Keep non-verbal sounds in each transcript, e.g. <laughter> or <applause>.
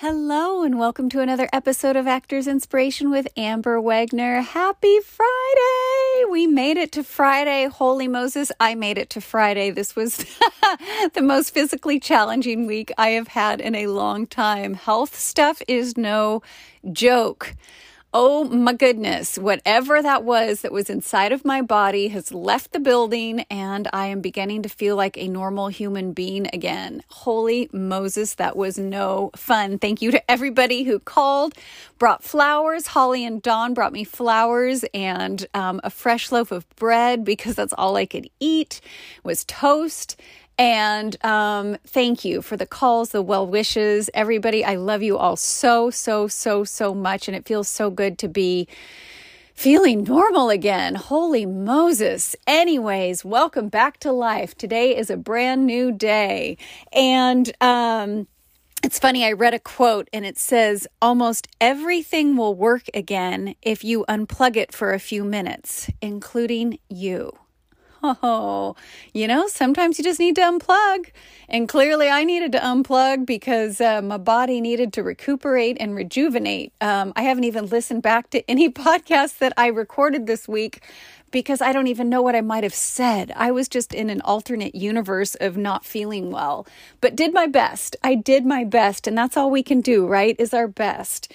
Hello, and welcome to another episode of Actors Inspiration with Amber Wagner. Happy Friday! We made it to Friday. Holy Moses, I made it to Friday. This was <laughs> the most physically challenging week I have had in a long time. Health stuff is no joke. Oh my goodness, whatever that was that was inside of my body has left the building, and I am beginning to feel like a normal human being again. Holy Moses, that was no fun. Thank you to everybody who called, brought flowers. Holly and Dawn brought me flowers and um, a fresh loaf of bread because that's all I could eat, was toast. And um, thank you for the calls, the well wishes, everybody. I love you all so, so, so, so much. And it feels so good to be feeling normal again. Holy Moses. Anyways, welcome back to life. Today is a brand new day. And, um, it's funny, I read a quote and it says, almost everything will work again if you unplug it for a few minutes, including you. Oh, you know, sometimes you just need to unplug. And clearly, I needed to unplug because uh, my body needed to recuperate and rejuvenate. Um, I haven't even listened back to any <laughs> podcasts that I recorded this week because I don't even know what I might have said. I was just in an alternate universe of not feeling well, but did my best. I did my best, and that's all we can do, right? Is our best.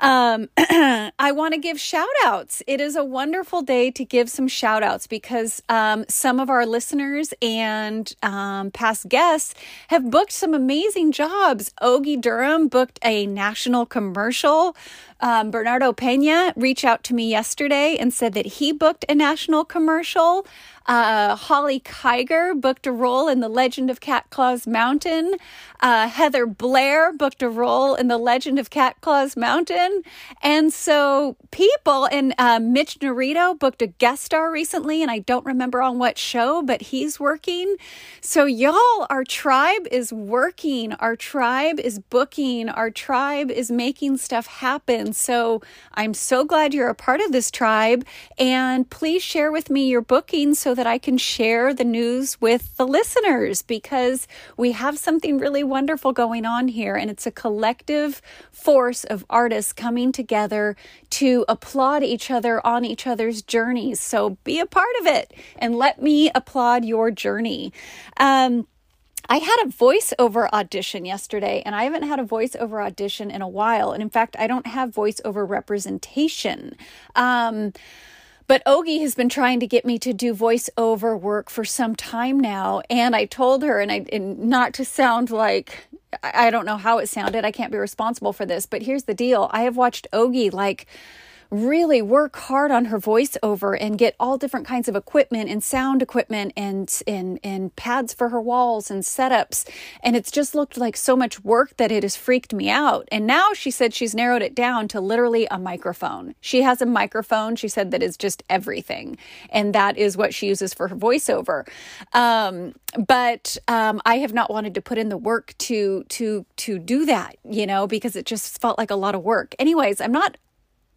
Um, <clears throat> I want to give shout outs. It is a wonderful day to give some shout outs because um, some of our listeners and um, past guests have booked some amazing jobs. Ogie Durham booked a national commercial. Um, Bernardo Pena reached out to me yesterday and said that he booked a national commercial. Uh, Holly Kiger booked a role in The Legend of Cat Claws Mountain. Uh, Heather Blair booked a role in The Legend of Cat Claws Mountain. And so people, and uh, Mitch Narito booked a guest star recently, and I don't remember on what show, but he's working. So, y'all, our tribe is working. Our tribe is booking. Our tribe is making stuff happen. So, I'm so glad you're a part of this tribe. And please share with me your booking so that I can share the news with the listeners because we have something really wonderful going on here. And it's a collective force of artists coming together to applaud each other on each other's journeys. So be a part of it and let me applaud your journey. Um, I had a voiceover audition yesterday, and I haven't had a voiceover audition in a while. And in fact, I don't have voiceover representation. Um, but Ogie has been trying to get me to do voiceover work for some time now. And I told her, and I and not to sound like I don't know how it sounded. I can't be responsible for this. But here's the deal I have watched Ogie like really work hard on her voiceover and get all different kinds of equipment and sound equipment and, and, and pads for her walls and setups. And it's just looked like so much work that it has freaked me out. And now she said she's narrowed it down to literally a microphone. She has a microphone, she said, that is just everything. And that is what she uses for her voiceover. Um, but um, I have not wanted to put in the work to to to do that, you know, because it just felt like a lot of work. Anyways, I'm not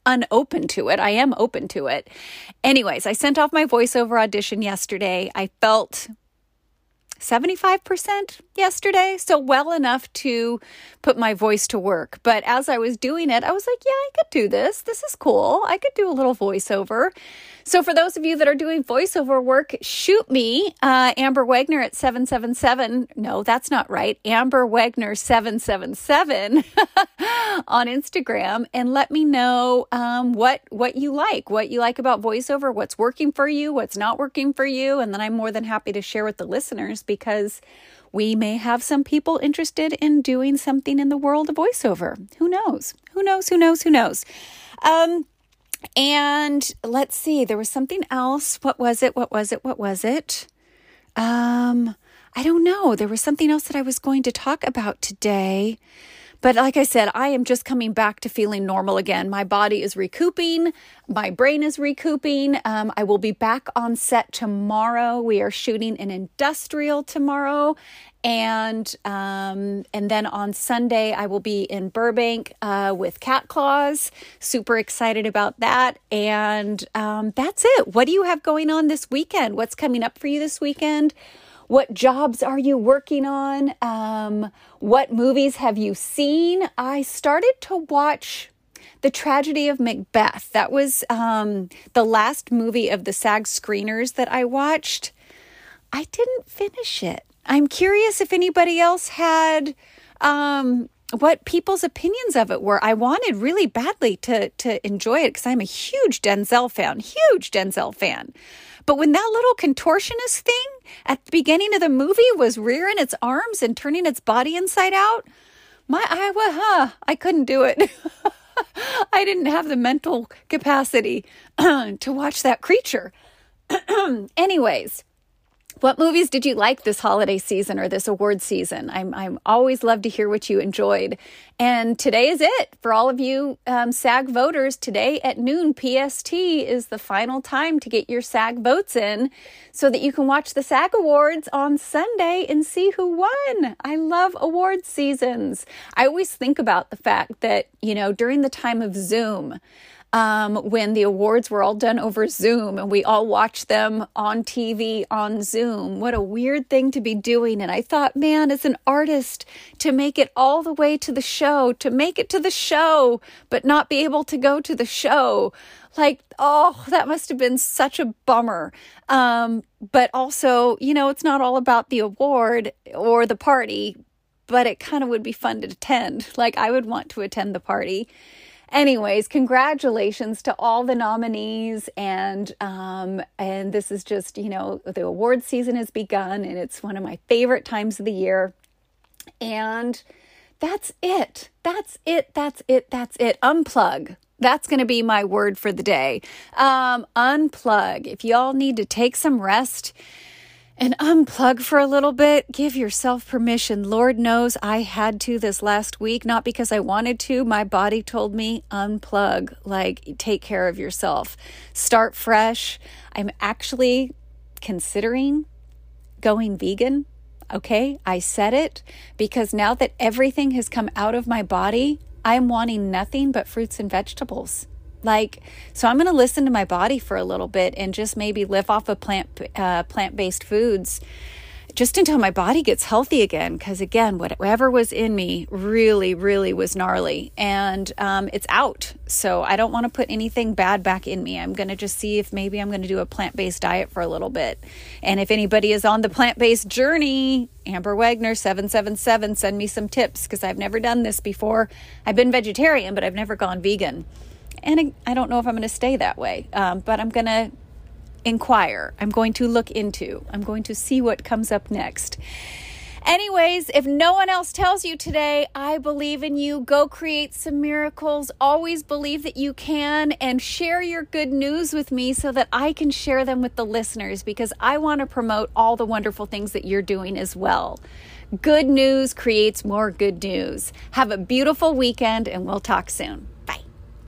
unopen to it. I am open to it. Anyways, I sent off my voiceover audition yesterday. I felt 75% yesterday, so well enough to put my voice to work. But as I was doing it, I was like, yeah, I could do this. This is cool. I could do a little voiceover. So, for those of you that are doing voiceover work, shoot me, uh, Amber Wagner at 777. No, that's not right. Amber Wagner 777 <laughs> on Instagram and let me know um, what, what you like, what you like about voiceover, what's working for you, what's not working for you. And then I'm more than happy to share with the listeners because we may have some people interested in doing something in the world of voiceover. Who knows? Who knows? Who knows? Who knows? Um, and let's see, there was something else. What was it? What was it? What was it? Um, I don't know. There was something else that I was going to talk about today. But like I said, I am just coming back to feeling normal again. My body is recouping, my brain is recouping. Um, I will be back on set tomorrow. We are shooting an industrial tomorrow, and um, and then on Sunday I will be in Burbank uh, with Cat Claws. Super excited about that, and um, that's it. What do you have going on this weekend? What's coming up for you this weekend? What jobs are you working on? Um, what movies have you seen? I started to watch The Tragedy of Macbeth. That was um, the last movie of the SAG screeners that I watched. I didn't finish it. I'm curious if anybody else had um, what people's opinions of it were. I wanted really badly to to enjoy it because I'm a huge Denzel fan, huge Denzel fan. But when that little contortionist thing at the beginning of the movie was rearing its arms and turning its body inside out, my I was, huh, I couldn't do it. <laughs> I didn't have the mental capacity <clears throat> to watch that creature. <clears throat> Anyways, what movies did you like this holiday season or this award season? I'm, I'm always love to hear what you enjoyed. And today is it for all of you um, SAG voters. Today at noon PST is the final time to get your SAG votes in so that you can watch the SAG Awards on Sunday and see who won. I love award seasons. I always think about the fact that, you know, during the time of Zoom, um, when the awards were all done over Zoom and we all watched them on TV on Zoom. What a weird thing to be doing. And I thought, man, as an artist, to make it all the way to the show, to make it to the show, but not be able to go to the show. Like, oh, that must have been such a bummer. Um, but also, you know, it's not all about the award or the party, but it kind of would be fun to attend. Like, I would want to attend the party anyways, congratulations to all the nominees, and um, and this is just you know the award season has begun, and it's one of my favorite times of the year, and that's it. That's it. That's it. That's it. Unplug. That's going to be my word for the day. Um, unplug. If y'all need to take some rest and unplug for a little bit. Give yourself permission. Lord knows I had to this last week, not because I wanted to. My body told me unplug, like take care of yourself, start fresh. I'm actually considering going vegan. Okay, I said it because now that everything has come out of my body, I'm wanting nothing but fruits and vegetables. Like, so I'm going to listen to my body for a little bit and just maybe live off of plant uh, plant based foods just until my body gets healthy again. Because again, whatever was in me really, really was gnarly and um, it's out. So I don't want to put anything bad back in me. I'm going to just see if maybe I'm going to do a plant based diet for a little bit. And if anybody is on the plant based journey, Amber Wagner 777, send me some tips because I've never done this before. I've been vegetarian, but I've never gone vegan. And I don't know if I'm going to stay that way, um, but I'm going to inquire. I'm going to look into. I'm going to see what comes up next. Anyways, if no one else tells you today, I believe in you. Go create some miracles. Always believe that you can and share your good news with me so that I can share them with the listeners because I want to promote all the wonderful things that you're doing as well. Good news creates more good news. Have a beautiful weekend and we'll talk soon.